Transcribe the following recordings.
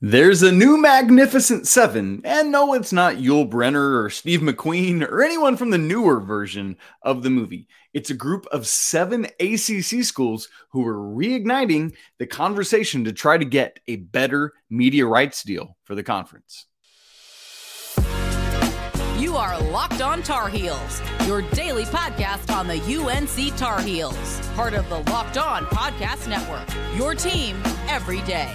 There's a new Magnificent Seven, and no, it's not Yul Brynner or Steve McQueen or anyone from the newer version of the movie. It's a group of seven ACC schools who are reigniting the conversation to try to get a better media rights deal for the conference. You are Locked On Tar Heels, your daily podcast on the UNC Tar Heels, part of the Locked On Podcast Network, your team every day.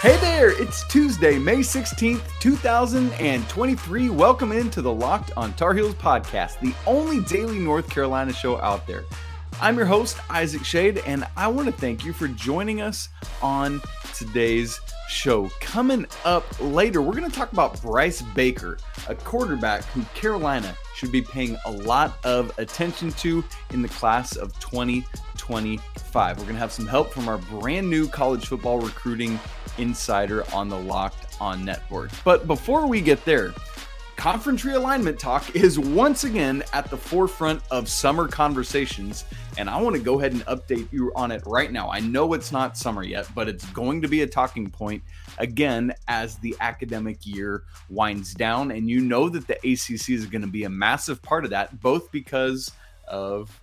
Hey there, it's Tuesday, May 16th, 2023. Welcome into the Locked on Tar Heels podcast, the only daily North Carolina show out there. I'm your host, Isaac Schade, and I want to thank you for joining us on today's show. Coming up later, we're going to talk about Bryce Baker, a quarterback who Carolina should be paying a lot of attention to in the class of 2025. We're going to have some help from our brand new college football recruiting insider on the Locked On Network. But before we get there, conference realignment talk is once again at the forefront of summer conversations. And I want to go ahead and update you on it right now. I know it's not summer yet, but it's going to be a talking point again as the academic year winds down. And you know that the ACC is going to be a massive part of that, both because of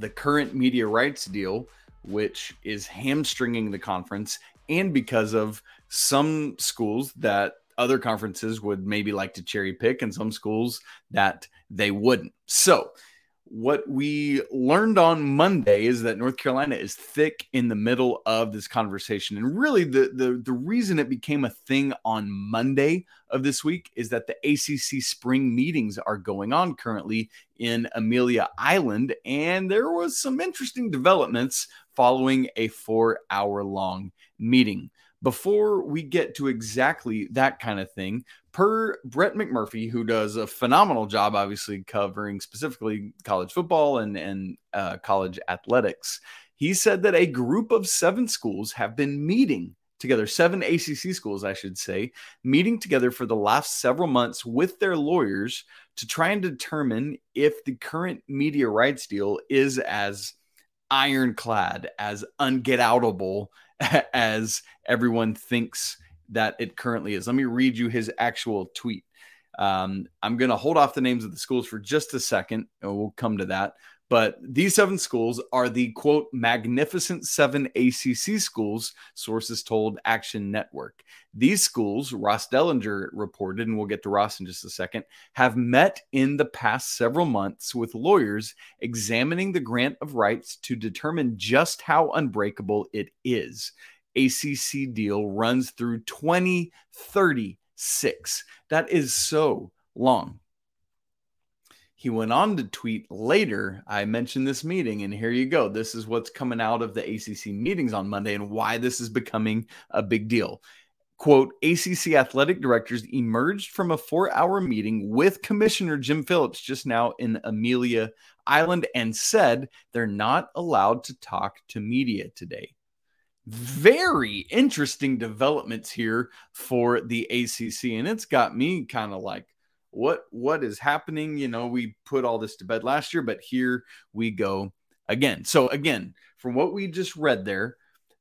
the current media rights deal, which is hamstringing the conference, and because of some schools that other conferences would maybe like to cherry pick and some schools that they wouldn't. So, what we learned on Monday is that North Carolina is thick in the middle of this conversation. And really, the, the, the reason it became a thing on Monday of this week is that the ACC spring meetings are going on currently in Amelia Island. And there was some interesting developments following a four hour long meeting. Before we get to exactly that kind of thing, per Brett McMurphy, who does a phenomenal job, obviously covering specifically college football and, and uh, college athletics, he said that a group of seven schools have been meeting together, seven ACC schools, I should say, meeting together for the last several months with their lawyers to try and determine if the current media rights deal is as ironclad, as ungetoutable as everyone thinks that it currently is. Let me read you his actual tweet. Um, I'm going to hold off the names of the schools for just a second, and we'll come to that. But these seven schools are the quote magnificent seven ACC schools, sources told Action Network. These schools, Ross Dellenger reported, and we'll get to Ross in just a second, have met in the past several months with lawyers examining the grant of rights to determine just how unbreakable it is. ACC deal runs through 2036. That is so long. He went on to tweet later, I mentioned this meeting, and here you go. This is what's coming out of the ACC meetings on Monday and why this is becoming a big deal. Quote ACC athletic directors emerged from a four hour meeting with Commissioner Jim Phillips just now in Amelia Island and said they're not allowed to talk to media today. Very interesting developments here for the ACC, and it's got me kind of like, what what is happening? You know we put all this to bed last year but here we go again. So again from what we just read there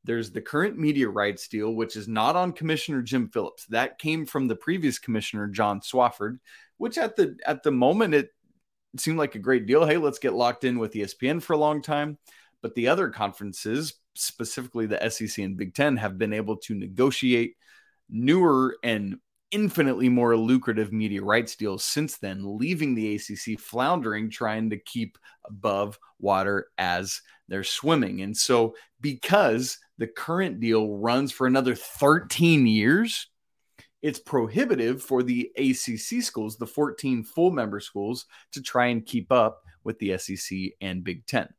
there's the current media rights deal which is not on commissioner jim phillips. That came from the previous commissioner john Swofford which at the at the moment it seemed like a great deal. Hey let's get locked in with espn for a long time. But the other conferences specifically the sec and big ten have been able to negotiate newer and infinitely more lucrative media rights deals since then, leaving the ACC floundering, trying to keep above water as they're swimming. And so, because the current deal runs for another 13 years, it's prohibitive for the ACC schools, the 14 full member schools, to try and keep up with the SEC and Big Ten.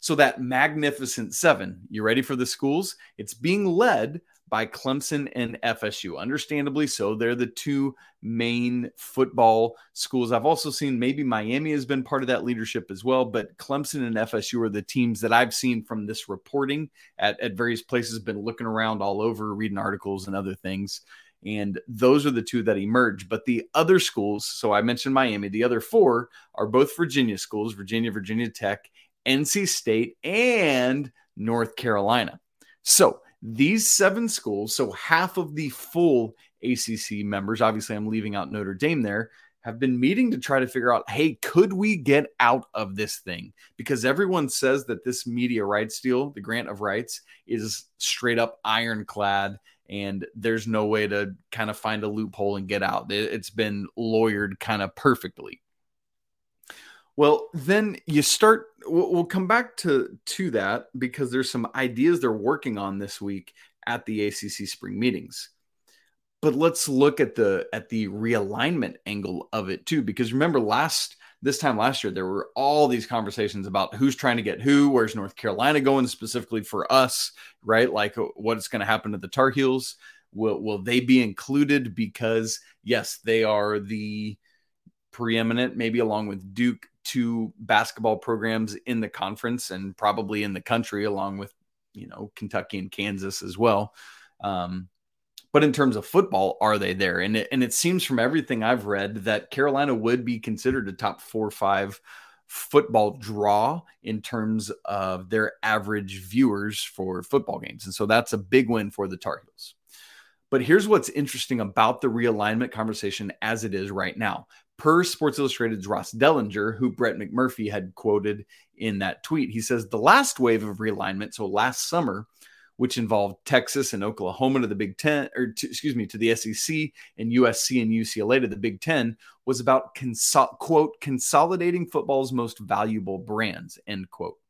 So, that magnificent seven, you ready for the schools? It's being led by Clemson and FSU. Understandably so. They're the two main football schools. I've also seen maybe Miami has been part of that leadership as well, but Clemson and FSU are the teams that I've seen from this reporting at, at various places, been looking around all over, reading articles and other things. And those are the two that emerge. But the other schools, so I mentioned Miami, the other four are both Virginia schools Virginia, Virginia Tech, NC State, and North Carolina. So these seven schools, so half of the full ACC members, obviously I'm leaving out Notre Dame there, have been meeting to try to figure out hey, could we get out of this thing? Because everyone says that this media rights deal, the grant of rights, is straight up ironclad and there's no way to kind of find a loophole and get out. It's been lawyered kind of perfectly. Well, then you start. We'll come back to to that because there's some ideas they're working on this week at the ACC spring meetings. But let's look at the at the realignment angle of it too, because remember last this time last year there were all these conversations about who's trying to get who, where's North Carolina going specifically for us, right? Like uh, what's going to happen to the Tar Heels? Will will they be included? Because yes, they are the preeminent, maybe along with Duke, two basketball programs in the conference and probably in the country, along with you know Kentucky and Kansas as well. Um, but in terms of football, are they there? And it, and it seems from everything I've read that Carolina would be considered a top four or five football draw in terms of their average viewers for football games. And so that's a big win for the Tar Heels. But here's what's interesting about the realignment conversation as it is right now per Sports Illustrated's Ross Dellenger, who Brett McMurphy had quoted in that tweet. He says the last wave of realignment, so last summer, which involved Texas and Oklahoma to the Big Ten, or to, excuse me, to the SEC and USC and UCLA to the Big Ten, was about consol- quote consolidating football's most valuable brands end quote.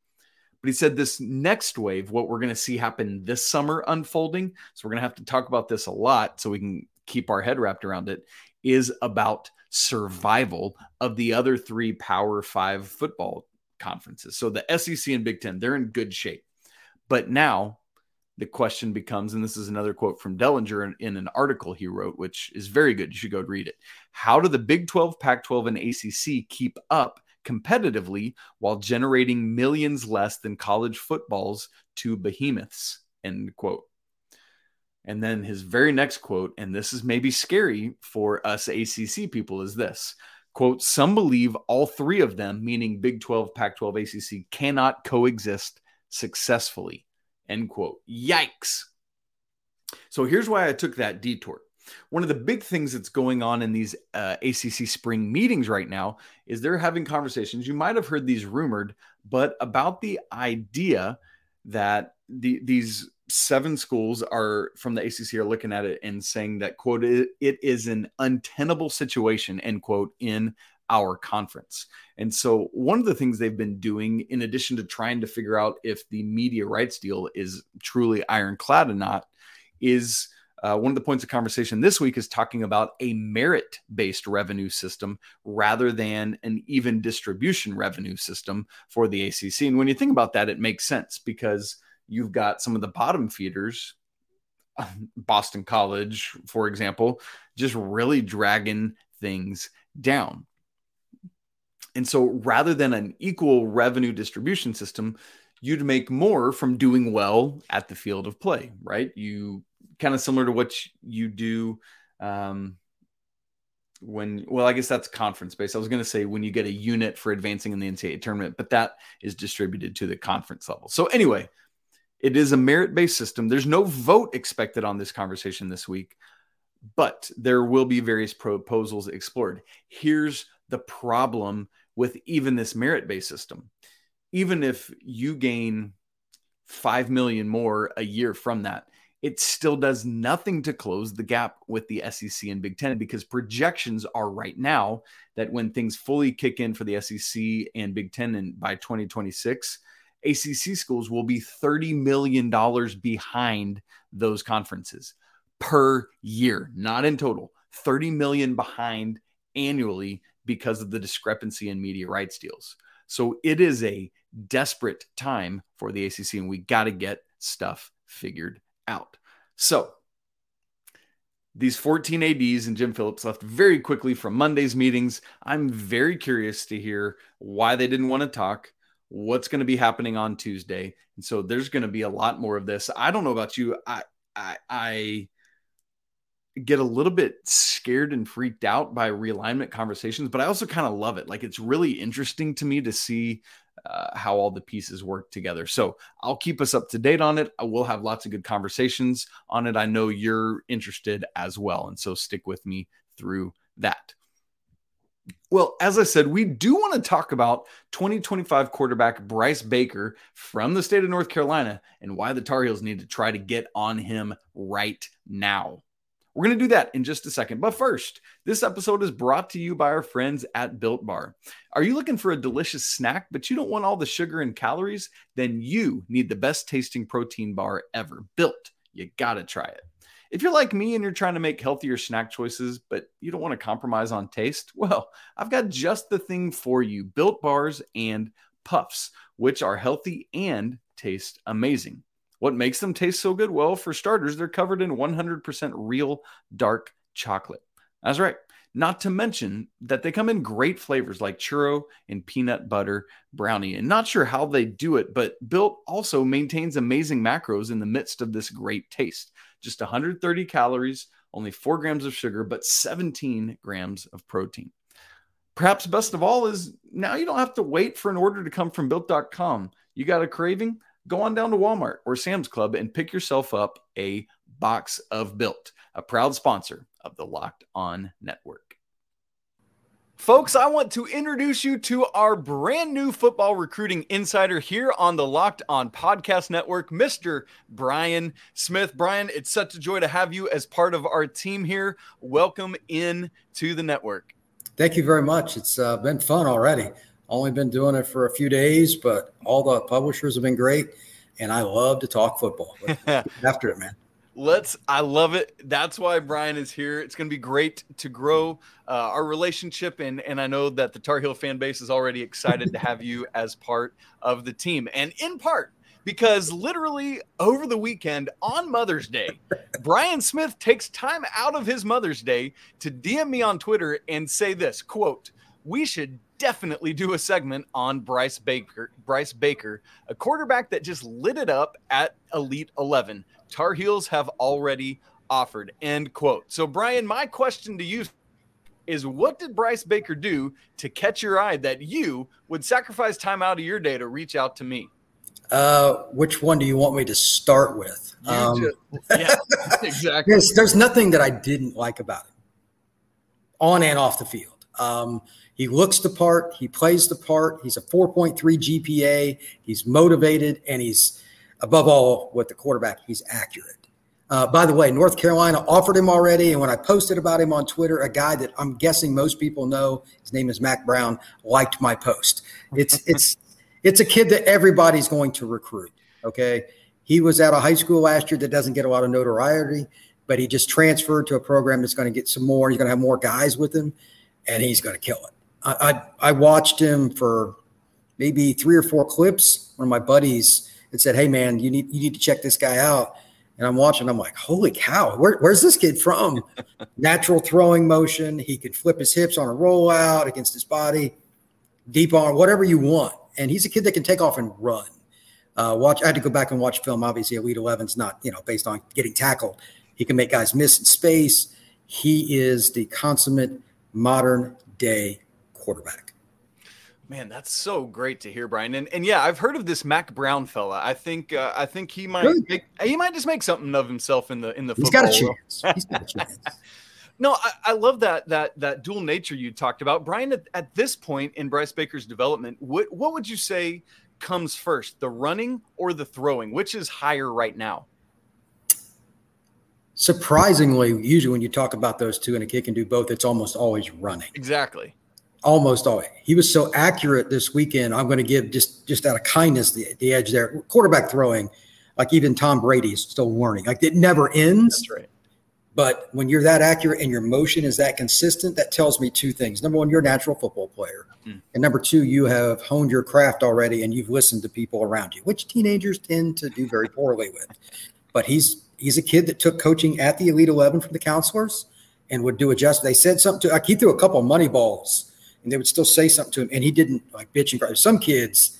But he said this next wave, what we're going to see happen this summer unfolding, so we're going to have to talk about this a lot so we can keep our head wrapped around it, is about survival of the other three Power Five football conferences. So the SEC and Big Ten, they're in good shape. But now the question becomes, and this is another quote from Dellenger in, in, an article he wrote, which is very good. You should go read it. How do the Big 12, Pac 12, and ACC keep up competitively while generating millions less than college football's two behemoths? End quote. And then his very next quote, and this is maybe scary for us ACC people, is this quote, Some believe all three of them, meaning Big 12, Pac 12, ACC, cannot coexist successfully. End quote. Yikes. So here's why I took that detour. One of the big things that's going on in these uh, ACC spring meetings right now is they're having conversations. You might have heard these rumored, but about the idea that the, these seven schools are from the ACC are looking at it and saying that quote it, is an untenable situation end quote in our conference. And so one of the things they've been doing in addition to trying to figure out if the media rights deal is truly ironclad or not is uh, one of the points of conversation this week is talking about a merit based revenue system rather than an even distribution revenue system for the ACC. And when you think about that, it makes sense because you've got some of the bottom feeders, Boston College, for example, just really dragging things down. And so rather than an equal revenue distribution system, you'd make more from doing well at the field of play, right? You kind of similar to what you do um, when, well, I guess that's conference based. I was going to say when you get a unit for advancing in the NCAA tournament, but that is distributed to the conference level. So, anyway, it is a merit based system. There's no vote expected on this conversation this week, but there will be various proposals explored. Here's the problem with even this merit based system. Even if you gain 5 million more a year from that, it still does nothing to close the gap with the SEC and Big Ten because projections are right now that when things fully kick in for the SEC and Big Ten and by 2026, ACC schools will be $30 million behind those conferences per year, not in total. 30 million behind annually because of the discrepancy in media rights deals. So it is a desperate time for the ACC, and we got to get stuff figured out. So these 14 ADs and Jim Phillips left very quickly from Monday's meetings. I'm very curious to hear why they didn't want to talk what's going to be happening on Tuesday. And so there's going to be a lot more of this. I don't know about you. I, I, I get a little bit scared and freaked out by realignment conversations, but I also kind of love it. Like it's really interesting to me to see uh, how all the pieces work together. So I'll keep us up to date on it. I will have lots of good conversations on it. I know you're interested as well. And so stick with me through that. Well, as I said, we do want to talk about 2025 quarterback Bryce Baker from the state of North Carolina and why the Tar Heels need to try to get on him right now. We're going to do that in just a second. But first, this episode is brought to you by our friends at Built Bar. Are you looking for a delicious snack, but you don't want all the sugar and calories? Then you need the best tasting protein bar ever. Built. You got to try it. If you're like me and you're trying to make healthier snack choices, but you don't want to compromise on taste, well, I've got just the thing for you Built Bars and Puffs, which are healthy and taste amazing. What makes them taste so good? Well, for starters, they're covered in 100% real dark chocolate. That's right. Not to mention that they come in great flavors like churro and peanut butter brownie. And not sure how they do it, but Built also maintains amazing macros in the midst of this great taste. Just 130 calories, only four grams of sugar, but 17 grams of protein. Perhaps best of all is now you don't have to wait for an order to come from built.com. You got a craving? go on down to Walmart or Sam's Club and pick yourself up a box of Built, a proud sponsor of the Locked On Network. Folks, I want to introduce you to our brand new football recruiting insider here on the Locked On Podcast Network, Mr. Brian Smith. Brian, it's such a joy to have you as part of our team here. Welcome in to the network. Thank you very much. It's uh, been fun already. Only been doing it for a few days, but all the publishers have been great, and I love to talk football. After it, man. Let's. I love it. That's why Brian is here. It's going to be great to grow uh, our relationship, and and I know that the Tar Heel fan base is already excited to have you as part of the team, and in part because literally over the weekend on Mother's Day, Brian Smith takes time out of his Mother's Day to DM me on Twitter and say this quote, we should definitely do a segment on Bryce Baker, Bryce Baker, a quarterback that just lit it up at Elite 11. Tar Heels have already offered. End quote. So, Brian, my question to you is what did Bryce Baker do to catch your eye that you would sacrifice time out of your day to reach out to me? Uh, which one do you want me to start with? Um, just, yeah, exactly. There's, there's, nothing that I didn't like about it on and off the field. Um, he looks the part, he plays the part. He's a 4.3 GPA, he's motivated, and he's above all with the quarterback, he's accurate. Uh, by the way, North Carolina offered him already, and when I posted about him on Twitter, a guy that I'm guessing most people know, his name is Mack Brown, liked my post. It's it's it's a kid that everybody's going to recruit. Okay, he was at a high school last year that doesn't get a lot of notoriety, but he just transferred to a program that's going to get some more. He's going to have more guys with him, and he's going to kill it. I, I, watched him for maybe three or four clips. One of my buddies had said, "Hey man, you need you need to check this guy out." And I'm watching. I'm like, "Holy cow! Where, where's this kid from?" Natural throwing motion. He can flip his hips on a rollout against his body, deep arm, whatever you want. And he's a kid that can take off and run. Uh, watch. I had to go back and watch film. Obviously, Elite 11's not you know based on getting tackled. He can make guys miss in space. He is the consummate modern day quarterback. Man, that's so great to hear, Brian. And and yeah, I've heard of this Mack Brown fella. I think uh, I think he might make, he might just make something of himself in the in the He's football. Got a chance. He's got a chance. no, I, I, love that that that dual nature you talked about, Brian. At, at this point in Bryce Baker's development, what what would you say comes first, the running or the throwing? Which is higher right now? Surprisingly, usually when you talk about those two and a kid can do both, it's almost always running. Exactly almost always. He was so accurate this weekend. I'm going to give just just out of kindness the, the edge there. Quarterback throwing, like even Tom Brady is still learning. Like it never ends. Right. But when you're that accurate and your motion is that consistent, that tells me two things. Number one, you're a natural football player. Mm. And number two, you have honed your craft already and you've listened to people around you, which teenagers tend to do very poorly with. But he's he's a kid that took coaching at the Elite 11 from the counselors and would do adjust. They said something to, like he threw a couple of money balls and they would still say something to him, and he didn't like bitch and cry. Some kids,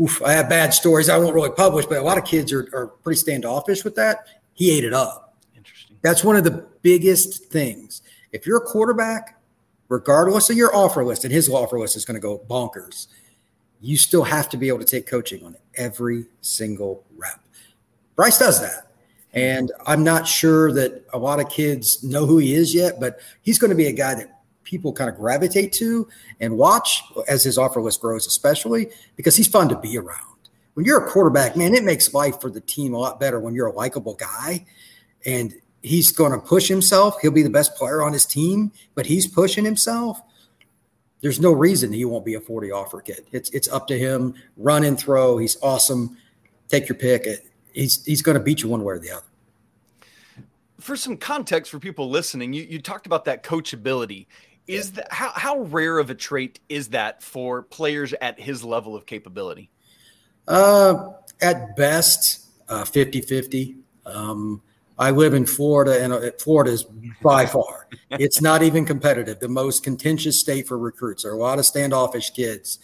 oof, I have bad stories I won't really publish, but a lot of kids are, are pretty standoffish with that. He ate it up. Interesting. That's one of the biggest things. If you're a quarterback, regardless of your offer list, and his offer list is going to go bonkers, you still have to be able to take coaching on every single rep. Bryce does that. And I'm not sure that a lot of kids know who he is yet, but he's going to be a guy that people kind of gravitate to and watch as his offer list grows, especially because he's fun to be around. When you're a quarterback, man, it makes life for the team a lot better when you're a likable guy and he's going to push himself. He'll be the best player on his team, but he's pushing himself. There's no reason he won't be a 40 offer kid. It's it's up to him. Run and throw. He's awesome. Take your pick. He's he's going to beat you one way or the other for some context for people listening, you, you talked about that coachability. Is that how, how rare of a trait is that for players at his level of capability? Uh, at best, uh, 50 50. Um, I live in Florida, and uh, Florida is by far, it's not even competitive. The most contentious state for recruits. There are a lot of standoffish kids.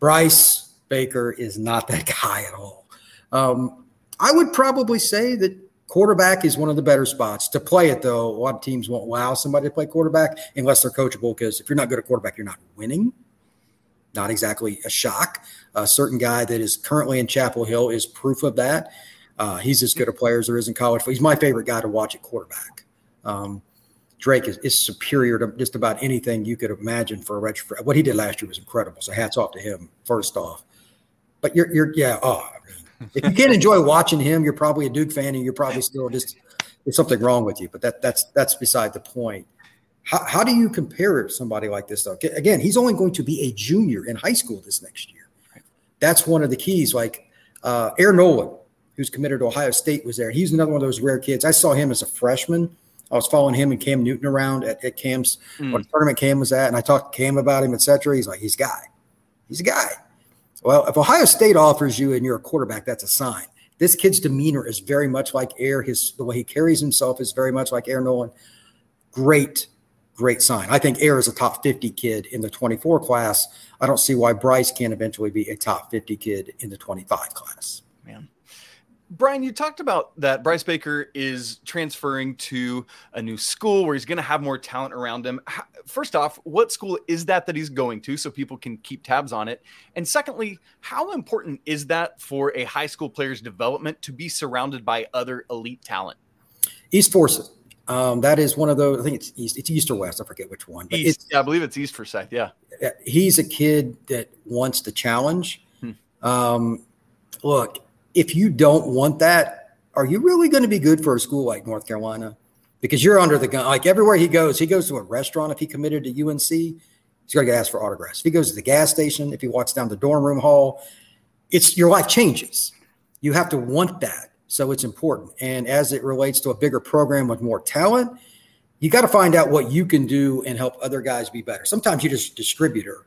Bryce Baker is not that guy at all. Um, I would probably say that Quarterback is one of the better spots to play it, though. A lot of teams won't allow somebody to play quarterback unless they're coachable. Because if you're not good at quarterback, you're not winning. Not exactly a shock. A certain guy that is currently in Chapel Hill is proof of that. Uh, he's as good a player as there is in college. He's my favorite guy to watch at quarterback. Um, Drake is, is, superior to just about anything you could imagine for a redshirt. What he did last year was incredible. So hats off to him. First off, but you're you're yeah. Oh, if you can't enjoy watching him, you're probably a Duke fan, and you're probably still just there's something wrong with you. But that that's that's beside the point. How, how do you compare somebody like this though? Again, he's only going to be a junior in high school this next year. That's one of the keys. Like uh, Air Noland, who's committed to Ohio State, was there. He's another one of those rare kids. I saw him as a freshman. I was following him and Cam Newton around at, at Cam's mm. what tournament Cam was at, and I talked to Cam about him, etc. He's like, he's a guy. He's a guy. Well, if Ohio State offers you and you're a quarterback, that's a sign. This kid's demeanor is very much like Air. His the way he carries himself is very much like Air Noland. Great, great sign. I think Air is a top 50 kid in the 24 class. I don't see why Bryce can't eventually be a top 50 kid in the 25 class. Man. Brian, you talked about that Bryce Baker is transferring to a new school where he's going to have more talent around him. First off, what school is that that he's going to so people can keep tabs on it? And secondly, how important is that for a high school player's development to be surrounded by other elite talent? East Forsyth. Um, that is one of those. I think it's east. It's east or west. I forget which one. But east. Yeah, I believe it's East for Forsyth. Yeah. He's a kid that wants to challenge. Hmm. Um, look, if you don't want that, are you really going to be good for a school like North Carolina? Because you're under the gun. Like everywhere he goes, he goes to a restaurant. If he committed to UNC, he's going to get asked for autographs. If he goes to the gas station, if he walks down the dorm room hall, it's your life changes. You have to want that. So it's important. And as it relates to a bigger program with more talent, you got to find out what you can do and help other guys be better. Sometimes you're just a distributor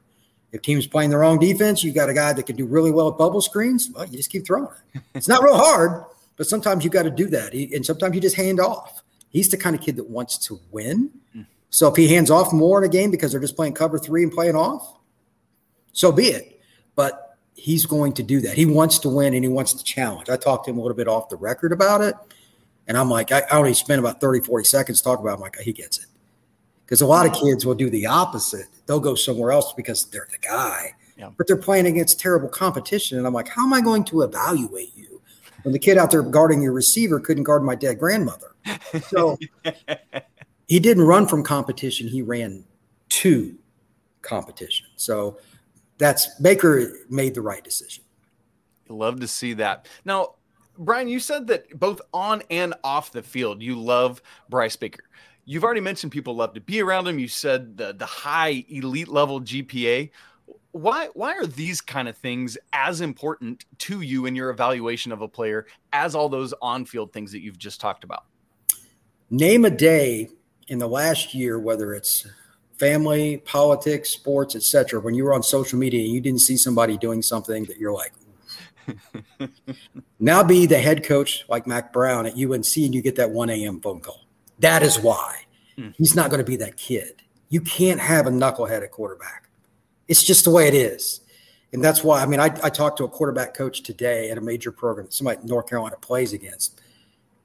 if team's playing the wrong defense, you've got a guy that can do really well at bubble screens. Well, you just keep throwing it. It's not real hard, but sometimes you got to do that. and sometimes you just hand off. He's the kind of kid that wants to win. Hmm. So if he hands off more in a game because they're just playing cover three and playing off, so be it. But he's going to do that. He wants to win and he wants to challenge. I talked to him a little bit off the record about it. And I'm like, I, I only spent about 30, 40 seconds talking about it. I'm like, he gets it. Because a lot of kids will do the opposite. They'll go somewhere else because they're the guy, yeah. but they're playing against terrible competition. And I'm like, how am I going to evaluate you when the kid out there guarding your receiver couldn't guard my dead grandmother? So he didn't run from competition. He ran to competition. So that's Baker made the right decision. Love to see that. Now, Brian, you said that both on and off the field, you love Bryce Baker. You've already mentioned people love to be around him. You said the the high elite level GPA. Why why are these kind of things as important to you in your evaluation of a player as all those on-field things that you've just talked about? Name a day in the last year, whether it's family, politics, sports, etc., when you were on social media and you didn't see somebody doing something that you're like, now be the head coach like Mack Brown at UNC and you get that 1 a.m. phone call. That is why mm. he's not going to be that kid. You can't have a knucklehead at quarterback. It's just the way it is. And that's why, I mean, I, I talked to a quarterback coach today at a major program that somebody North Carolina plays against.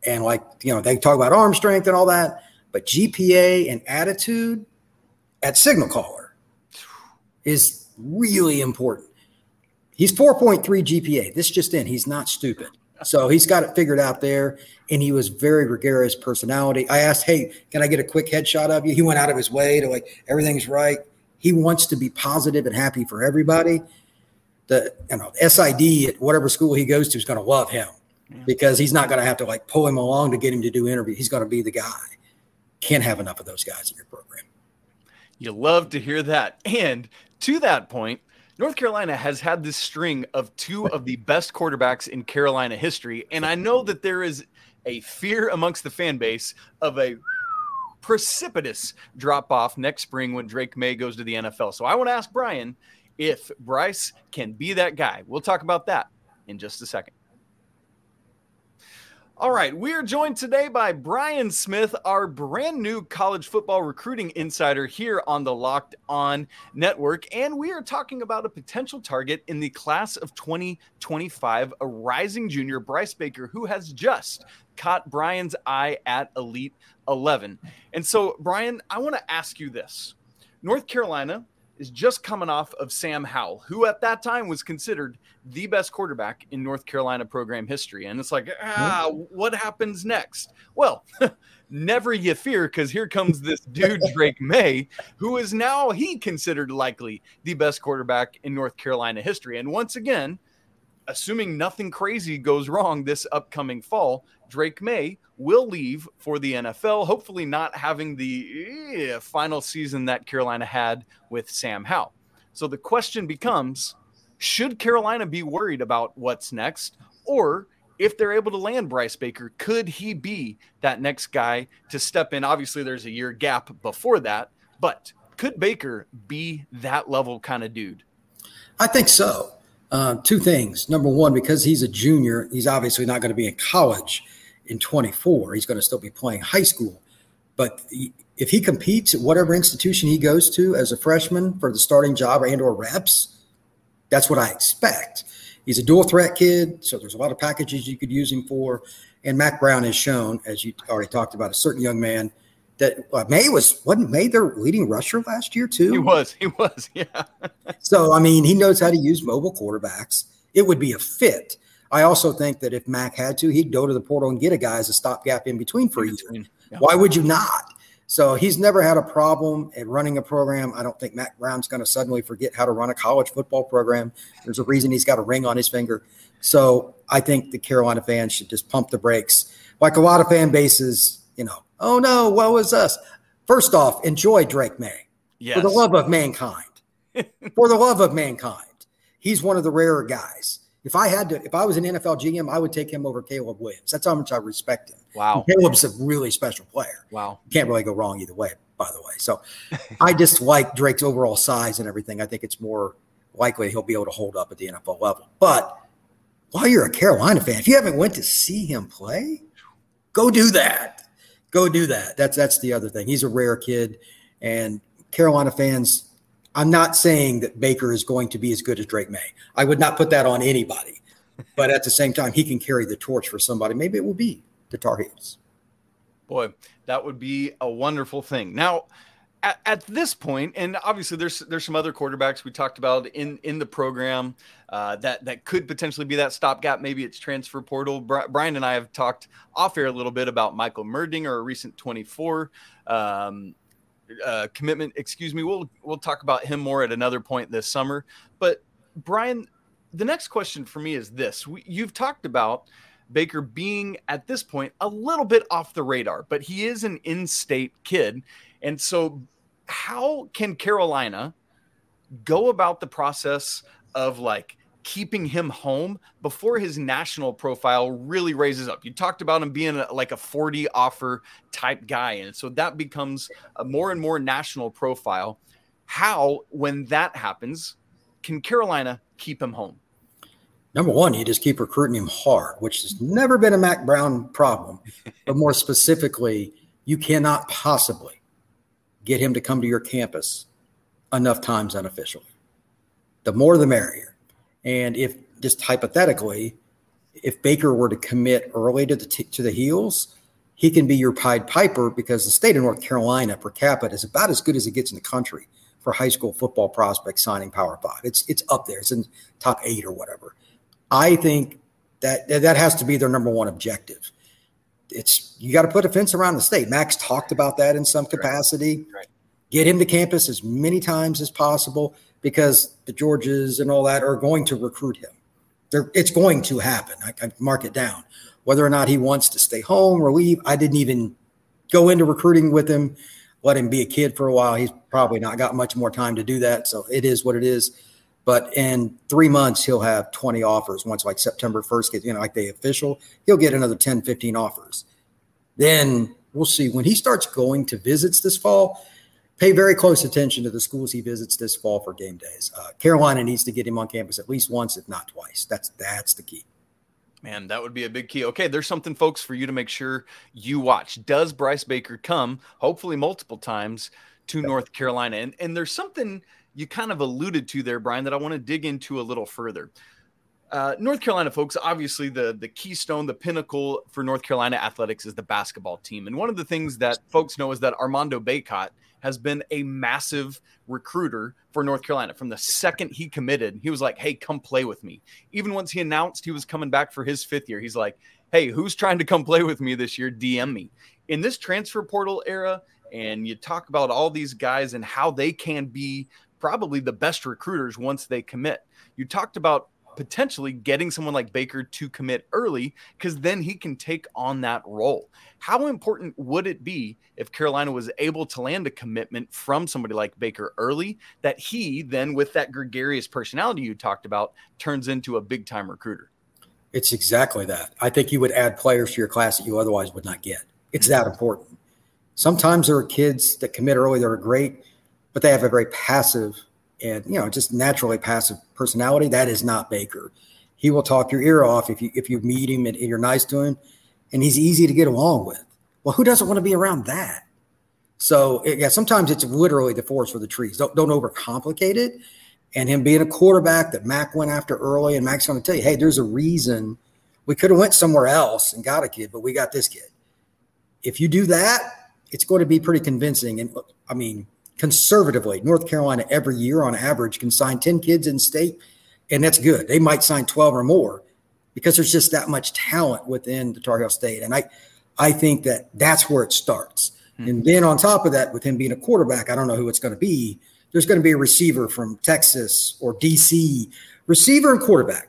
And like, you know, they talk about arm strength and all that, but GPA and attitude at signal caller is really important. He's 4.3 GPA. This just in. He's not stupid. So he's got it figured out there. And he was very gregarious personality. I asked, Hey, can I get a quick headshot of you? He went out of his way to like, everything's right. He wants to be positive and happy for everybody. The you know, SID at whatever school he goes to is going to love him yeah. because he's not going to have to like pull him along to get him to do interview. He's going to be the guy. Can't have enough of those guys in your program. You love to hear that. And to that point, North Carolina has had this string of two of the best quarterbacks in Carolina history. And I know that there is a fear amongst the fan base of a precipitous drop off next spring when Drake Maye goes to the NFL. So I want to ask Brian if Bryce can be that guy. We'll talk about that in just a second. All right, we are joined today by Brian Smith, our brand new college football recruiting insider here on the Locked On Network. And we are talking about a potential target in the class of 2025, a rising junior, Bryce Baker, who has just caught Brian's eye at Elite 11. And so, Brian, I want to ask you this North Carolina is just coming off of Sam Howell, who at that time was considered the best quarterback in North Carolina program history. And it's like, ah, what happens next? Well, never you fear, because here comes this dude, Drake Maye, who is now he considered likely the best quarterback in North Carolina history. And once again, assuming nothing crazy goes wrong this upcoming fall, Drake Maye will leave for the NFL, hopefully not having the eh, final season that Carolina had with Sam Howell. So the question becomes should Carolina be worried about what's next? Or if they're able to land Bryce Baker, could he be that next guy to step in? Obviously, there's a year gap before that, but could Baker be that level kind of dude? I think so. Uh, two things. Number one, because he's a junior, he's obviously not going to be in college in 24. He's going to still be playing high school. But if he competes at whatever institution he goes to as a freshman for the starting job and or reps, that's what I expect. He's a dual threat kid, so there's a lot of packages you could use him for. And Mack Brown has shown, as you already talked about, a certain young man that uh, Maye was wasn't Maye their leading rusher last year too. He was, he was, yeah. so I mean, he knows how to use mobile quarterbacks. It would be a fit. I also think that if Mack had to, he'd go to the portal and get a guy as a stopgap in between for year. Yeah. Why would you not? So he's never had a problem at running a program. I don't think Mack Brown's going to suddenly forget how to run a college football program. There's a reason he's got a ring on his finger. So I think the Carolina fans should just pump the brakes. Like a lot of fan bases, you know, oh no, woe is us? First off, enjoy Drake Maye. yes. for the love of mankind. for the love of mankind. He's one of the rarer guys. If I had to, if I was an NFL GM, I would take him over Caleb Williams. That's how much I respect him. Wow. Caleb's a really special player. Wow. Can't really go wrong either way, by the way. So I just like Drake's overall size and everything. I think it's more likely he'll be able to hold up at the NFL level. But while you're a Carolina fan, if you haven't went to see him play, go do that. Go do that. That's that's the other thing. He's a rare kid. And Carolina fans, I'm not saying that Baker is going to be as good as Drake Maye. I would not put that on anybody. But at the same time, he can carry the torch for somebody. Maybe it will be the Tar Heels. Boy, that would be a wonderful thing. Now, at, at, this point, and obviously there's there's some other quarterbacks we talked about in in the program uh, that that could potentially be that stopgap. Maybe it's transfer portal. Brian and I have talked off air a little bit about Michael Merdinger, a recent 24 um, uh, commitment. Excuse me. We'll we'll talk about him more at another point this summer. But Brian, the next question for me is this: we, You've talked about Baker being at this point a little bit off the radar, but he is an in-state kid, and so how can Carolina go about the process of like keeping him home before his national profile really raises up. You talked about him being a, like a 40 offer type guy. And so that becomes a more and more national profile. How, when that happens, can Carolina keep him home? Number one, you just keep recruiting him hard, which has never been a Mack Brown problem. but more specifically, you cannot possibly get him to come to your campus enough times unofficially. The more the merrier. And if just hypothetically, if Baker were to commit early to the t- to the heels, he can be your Pied Piper because the state of North Carolina per capita is about as good as it gets in the country for high school football prospects signing Power Five. It's it's up there. It's in top eight or whatever. I think that that has to be their number one objective. It's you got to put a fence around the state. Mack's talked about that in some capacity. Right. Get him to campus as many times as possible because the Georges and all that are going to recruit him. They're, it's going to happen. I, I mark it down. Whether or not he wants to stay home or leave, I didn't even go into recruiting with him. Let him be a kid for a while. He's probably not got much more time to do that. So it is what it is. But in three months, he'll have 20 offers. Once like September 1st gets, you know, like the official, he'll get another 10, 15 offers. Then we'll see. When he starts going to visits this fall, pay very close attention to the schools he visits this fall for game days. Uh, Carolina needs to get him on campus at least once, if not twice. That's that's the key. Man, that would be a big key. Okay, there's something, folks, for you to make sure you watch. Does Bryce Baker come, hopefully multiple times, to. North Carolina? And and there's something you kind of alluded to there, Brian, that I want to dig into a little further. Uh, North Carolina folks, obviously the the keystone, the pinnacle for North Carolina athletics is the basketball team. And one of the things that folks know is that Armando Bacot has been a massive recruiter for North Carolina. From the second he committed, he was like, Hey, come play with me. Even once he announced he was coming back for his fifth year, he's like, Hey, who's trying to come play with me this year? DM me. In this transfer portal era, and you talk about all these guys and how they can be probably the best recruiters once they commit. You talked about potentially getting someone like Baker to commit early because then he can take on that role. How important would it be if Carolina was able to land a commitment from somebody like Baker early that he then, with that gregarious personality you talked about, turns into a big time recruiter? It's exactly that. I think you would add players to your class that you otherwise would not get. It's that important. Sometimes there are kids that commit early that are great, but they have a very passive and you know just naturally passive personality. That is not Baker. He will talk your ear off if you if you meet him and, and you're nice to him, and he's easy to get along with. Well, who doesn't want to be around that? So yeah, sometimes it's literally the forest for the trees. Don't don't overcomplicate it. And him being a quarterback that Mack went after early, and Mack's going to tell you, hey, there's a reason we could have went somewhere else and got a kid, but we got this kid. If you do that, it's going to be pretty convincing. And I mean, conservatively, North Carolina every year on average can sign 10 kids in state, and that's good. They might sign 12 or more because there's just that much talent within the Tar Heel State. And I, I think that that's where it starts. Mm-hmm. And then on top of that, with him being a quarterback, I don't know who it's going to be. There's going to be a receiver from Texas or DC, receiver and quarterback.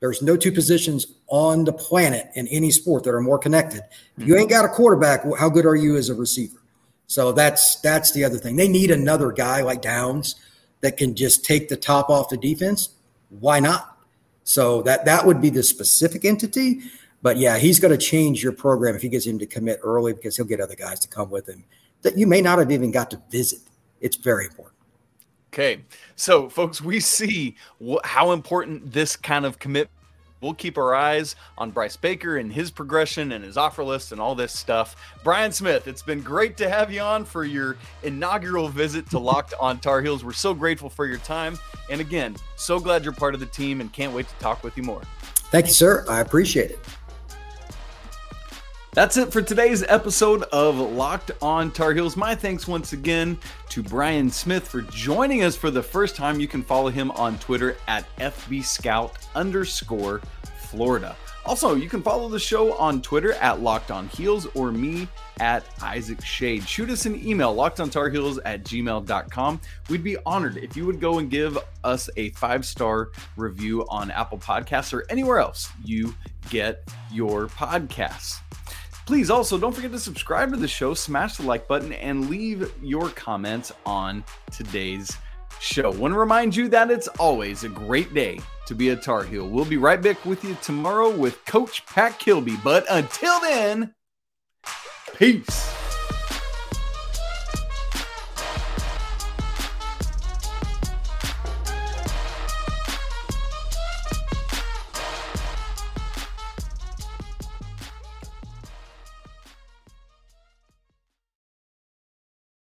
There's no two positions on the planet in any sport that are more connected. If you ain't got a quarterback, how good are you as a receiver? So that's that's the other thing. They need another guy like Downs that can just take the top off the defense. Why not? So that that would be the specific entity. But yeah, he's going to change your program if he gets him to commit early because he'll get other guys to come with him that you may not have even got to visit. It's very important. Okay. So, folks, we see wh- how important this kind of commitment we'll keep our eyes on Bryce Baker and his progression and his offer list and all this stuff. Brian Smith, it's been great to have you on for your inaugural visit to Locked on Tar Heels. We're so grateful for your time. And again, so glad you're part of the team and can't wait to talk with you more. Thank you, sir. I appreciate it. That's it for today's episode of Locked on Tar Heels. My thanks once again to Brian Smith for joining us for the first time. You can follow him on Twitter at FBScout underscore Florida. Also, you can follow the show on Twitter at Locked On Heels or me at Isaac Schade. Shoot us an email, lockedontarheels at gmail.com. We'd be honored if you would go and give us a five star review on Apple Podcasts or anywhere else you get your podcasts. Please also don't forget to subscribe to the show, smash the like button, and leave your comments on today's show. Want to remind you that it's always a great day to be a Tar Heel. We'll be right back with you tomorrow with Coach Pat Kilby. But until then, peace.